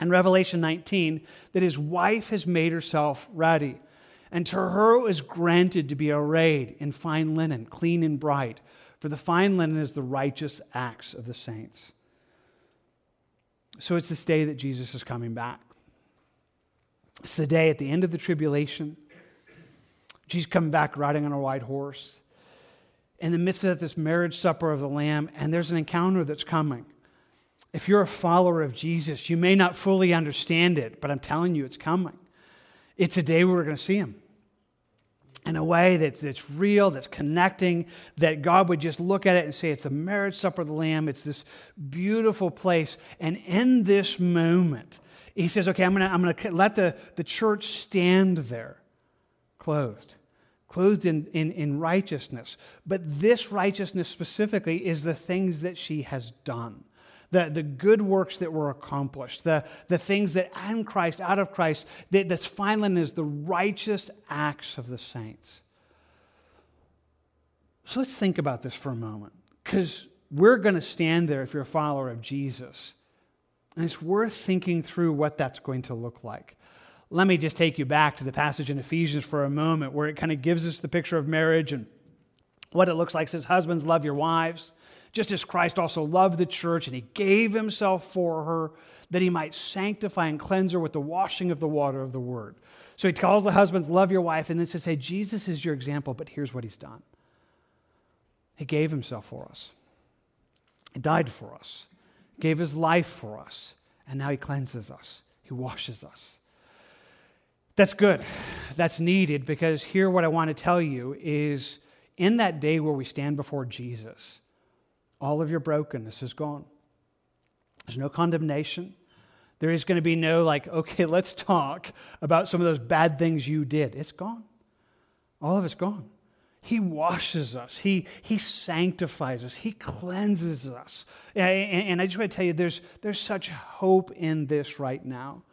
Speaker 1: in Revelation 19 that his wife has made herself ready. And to her it was granted to be arrayed in fine linen, clean and bright for the fine linen is the righteous acts of the saints. So it's this day that Jesus is coming back. It's the day at the end of the tribulation. Jesus coming back riding on a white horse. In the midst of this marriage supper of the Lamb, and there's an encounter that's coming. If you're a follower of Jesus, you may not fully understand it, but I'm telling you, it's coming. It's a day where we're going to see him in a way that's, that's real, that's connecting, that God would just look at it and say, it's a marriage supper of the Lamb. It's this beautiful place. And in this moment, he says, okay, I'm going to I'm gonna let the, the church stand there, clothed. clothed in, in, in righteousness. But this righteousness specifically is the things that she has done. The, the good works that were accomplished, the, the things that in Christ, out of Christ, that, that's finally is the righteous acts of the saints. So let's think about this for a moment, because we're going to stand there if you're a follower of Jesus. And it's worth thinking through what that's going to look like. Let me just take you back to the passage in Ephesians for a moment where it kind of gives us the picture of marriage and what it looks like. It says, Husbands, love your wives, just as Christ also loved the church and he gave himself for her that he might sanctify and cleanse her with the washing of the water of the word. So he tells the husbands, Love your wife, and then says, Hey, Jesus is your example, but here's what he's done. He gave himself for us, he died for us, gave his life for us, and now he cleanses us, he washes us. That's good. That's needed because here, what I want to tell you is in that day where we stand before Jesus, all of your brokenness is gone. There's no condemnation. There is going to be no, like, okay, let's talk about some of those bad things you did. It's gone. All of it's gone. He washes us. He, he sanctifies us. He cleanses us. And, and I just want to tell you, there's, there's such hope in this right now.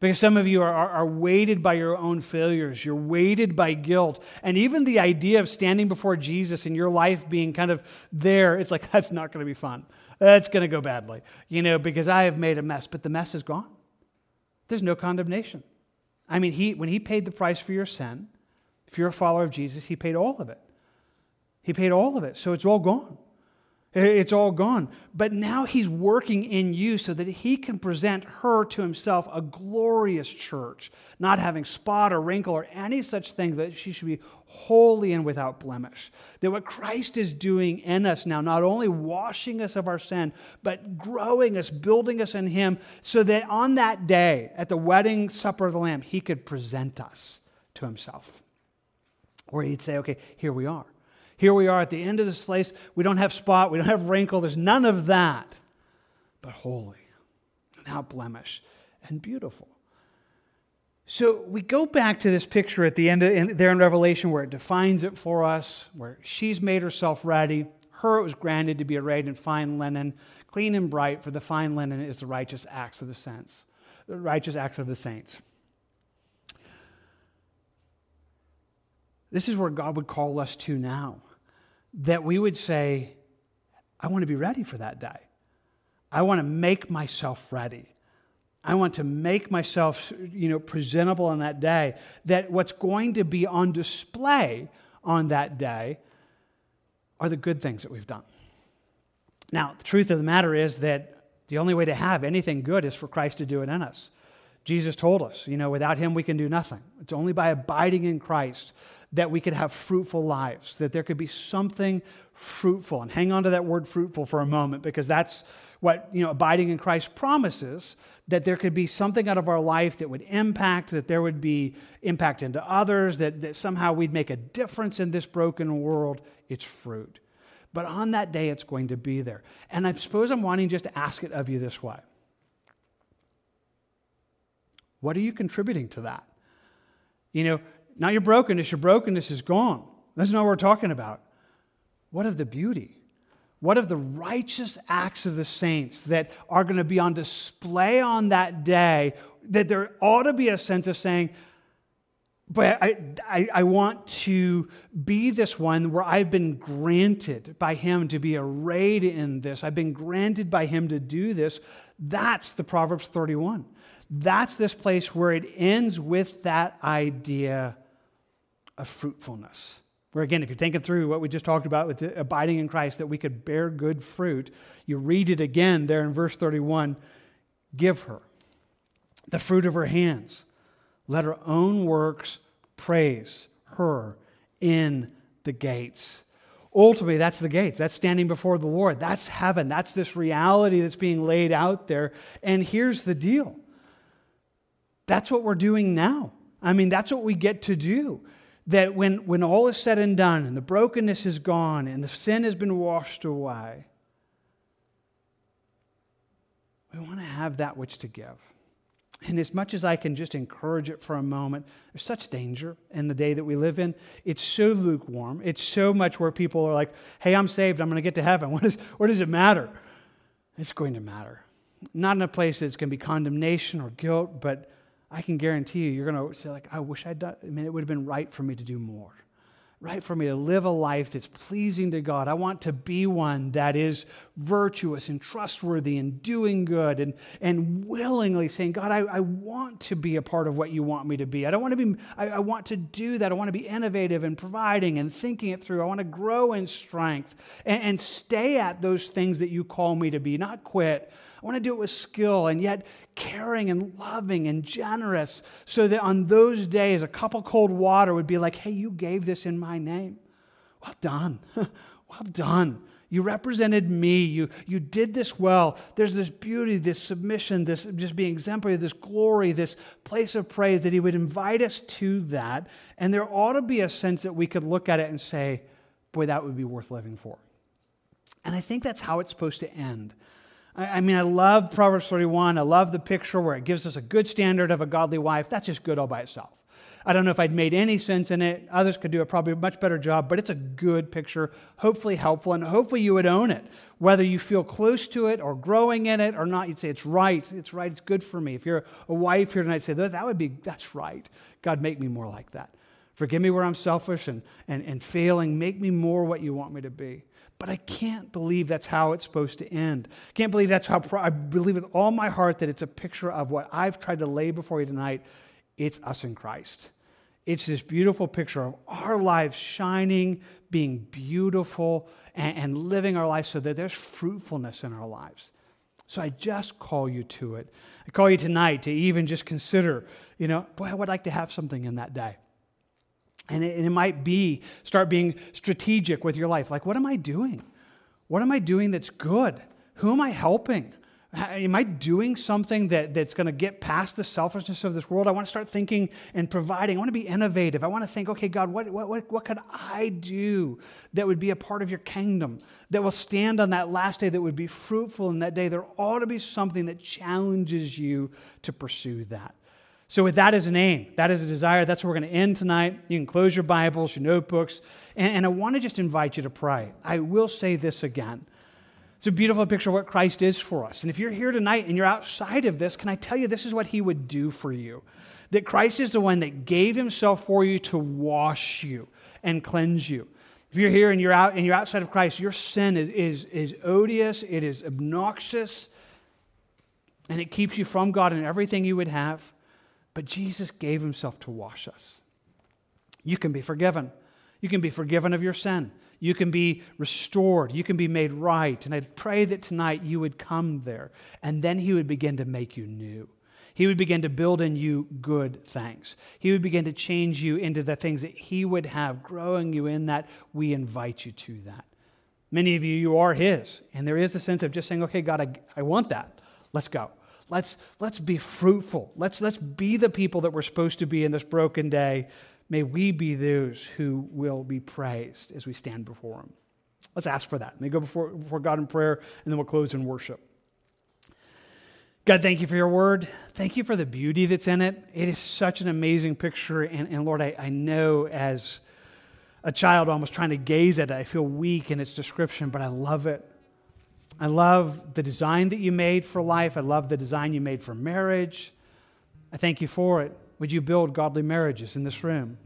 Speaker 1: Because some of you are, are, are, weighted by your own failures. You're weighted by guilt. And even the idea of standing before Jesus and your life being kind of there, it's like, that's not going to be fun. That's going to go badly, you know, because I have made a mess. But the mess is gone. There's no condemnation. I mean, he, when he paid the price for your sin, if you're a follower of Jesus, he paid all of it. He paid all of it. So it's all gone. It's all gone. But now he's working in you so that he can present her to himself a glorious church, not having spot or wrinkle or any such thing, that she should be holy and without blemish. That what Christ is doing in us now, not only washing us of our sin, but growing us, building us in him, so that on that day, at the wedding supper of the Lamb, he could present us to himself. Where he'd say, okay, here we are. Here we are at the end of this place. We don't have spot, we don't have wrinkle, there's none of that, but holy, without blemish, and beautiful. So we go back to this picture at the end of, in, there in Revelation where it defines it for us, where she's made herself ready. Her it was granted to be arrayed in fine linen, clean and bright, for the fine linen is the righteous acts of the saints. The righteous acts of the saints. This is where God would call us to now that we would say, I want to be ready for that day. I want to make myself ready. I want to make myself, you know, presentable on that day. That what's going to be on display on that day are the good things that we've done. Now, the truth of the matter is that the only way to have anything good is for Christ to do it in us. Jesus told us, you know, without him we can do nothing. It's only by abiding in Christ that we could have fruitful lives, that there could be something fruitful. And hang on to that word fruitful for a moment because that's what you know abiding in Christ promises that there could be something out of our life that would impact, that there would be impact into others, that, that somehow we'd make a difference in this broken world. It's fruit. But on that day, it's going to be there. And I suppose I'm wanting just to ask it of you this way What are you contributing to that? You know, not your brokenness, your brokenness is gone. That's not what we're talking about. What of the beauty? What of the righteous acts of the saints that are going to be on display on that day? That there ought to be a sense of saying, but I, I, I, want to be this one where I've been granted by Him to be arrayed in this. I've been granted by Him to do this. That's the Proverbs 31. That's this place where it ends with that idea of fruitfulness. Where, again, if you're thinking through what we just talked about with abiding in Christ, that we could bear good fruit, you read it again there in verse 31 give her the fruit of her hands. Let her own works praise her in the gates. Ultimately, that's the gates. That's standing before the Lord. That's heaven. That's this reality that's being laid out there. And here's the deal that's what we're doing now. I mean, that's what we get to do that when, when all is said and done and the brokenness is gone and the sin has been washed away, we want to have that which to give. And as much as I can just encourage it for a moment, there's such danger in the day that we live in. It's so lukewarm. It's so much where people are like, hey, I'm saved. I'm going to get to heaven. What, is, what does it matter? It's going to matter. Not in a place that's going to be condemnation or guilt, but I can guarantee you, you're going to say, like, I wish I'd done, I mean, it would have been right for me to do more right for me to live a life that's pleasing to God. I want to be one that is virtuous and trustworthy and doing good and, and willingly saying, God, I, I want to be a part of what you want me to be. I don't want to be, I, I want to do that. I want to be innovative and providing and thinking it through. I want to grow in strength and, and stay at those things that you call me to be, not quit. I want to do it with skill and yet caring and loving and generous so that on those days, a cup of cold water would be like, hey, you gave this in my name. Well done. well done. You represented me. You, you did this well. There's this beauty, this submission, this just being exemplary, this glory, this place of praise that He would invite us to that. And there ought to be a sense that we could look at it and say, boy, that would be worth living for. And I think that's how it's supposed to end. I mean, I love Proverbs 31. I love the picture where it gives us a good standard of a godly wife. That's just good all by itself. I don't know if I'd made any sense in it. Others could do a probably much better job, but it's a good picture, hopefully helpful, and hopefully you would own it. Whether you feel close to it or growing in it or not, you'd say, it's right, it's right, it's good for me. If you're a wife here tonight, say, that would be, that's right. God, make me more like that. Forgive me where I'm selfish and, and, and failing. Make me more what you want me to be. But I can't believe that's how it's supposed to end. I can't believe that's how I believe with all my heart that it's a picture of what I've tried to lay before you tonight. It's us in Christ. It's this beautiful picture of our lives shining, being beautiful, and, and living our lives so that there's fruitfulness in our lives. So I just call you to it. I call you tonight to even just consider, you know, boy, I would like to have something in that day. And it, and it might be start being strategic with your life. Like, what am I doing? What am I doing that's good? Who am I helping? Am I doing something that, that's going to get past the selfishness of this world? I want to start thinking and providing. I want to be innovative. I want to think, okay, God, what, what, what, what could I do that would be a part of your kingdom, that will stand on that last day, that would be fruitful in that day? There ought to be something that challenges you to pursue that. So, with that as an aim, that is a desire, that's where we're going to end tonight. You can close your Bibles, your notebooks, and, and I want to just invite you to pray. I will say this again. It's a beautiful picture of what Christ is for us. And if you're here tonight and you're outside of this, can I tell you this is what he would do for you? That Christ is the one that gave himself for you to wash you and cleanse you. If you're here and you're out and you're outside of Christ, your sin is, is, is odious, it is obnoxious, and it keeps you from God and everything you would have. But Jesus gave himself to wash us. You can be forgiven. You can be forgiven of your sin. You can be restored. You can be made right. And I pray that tonight you would come there and then he would begin to make you new. He would begin to build in you good things. He would begin to change you into the things that he would have, growing you in that. We invite you to that. Many of you, you are his. And there is a sense of just saying, okay, God, I, I want that. Let's go. Let's, let's be fruitful. Let's, let's be the people that we're supposed to be in this broken day. May we be those who will be praised as we stand before Him. Let's ask for that. May go before, before God in prayer, and then we'll close in worship. God, thank you for your word. Thank you for the beauty that's in it. It is such an amazing picture. And, and Lord, I, I know as a child almost trying to gaze at it, I feel weak in its description, but I love it. I love the design that you made for life. I love the design you made for marriage. I thank you for it. Would you build godly marriages in this room?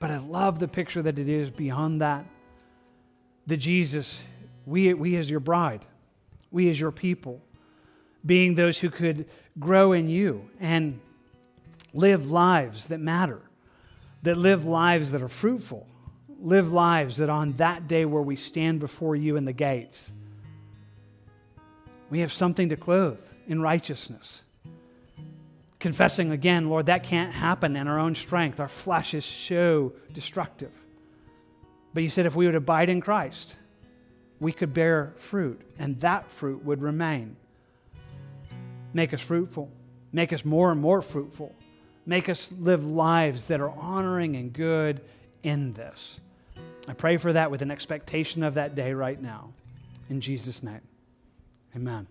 Speaker 1: But I love the picture that it is beyond that. That Jesus, we, we as your bride, we as your people, being those who could grow in you and live lives that matter, that live lives that are fruitful, live lives that on that day where we stand before you in the gates, we have something to clothe in righteousness. Confessing again, Lord, that can't happen in our own strength. Our flesh is so destructive. But you said if we would abide in Christ, we could bear fruit, and that fruit would remain. Make us fruitful. Make us more and more fruitful. Make us live lives that are honoring and good in this. I pray for that with an expectation of that day right now. In Jesus' name. Amen.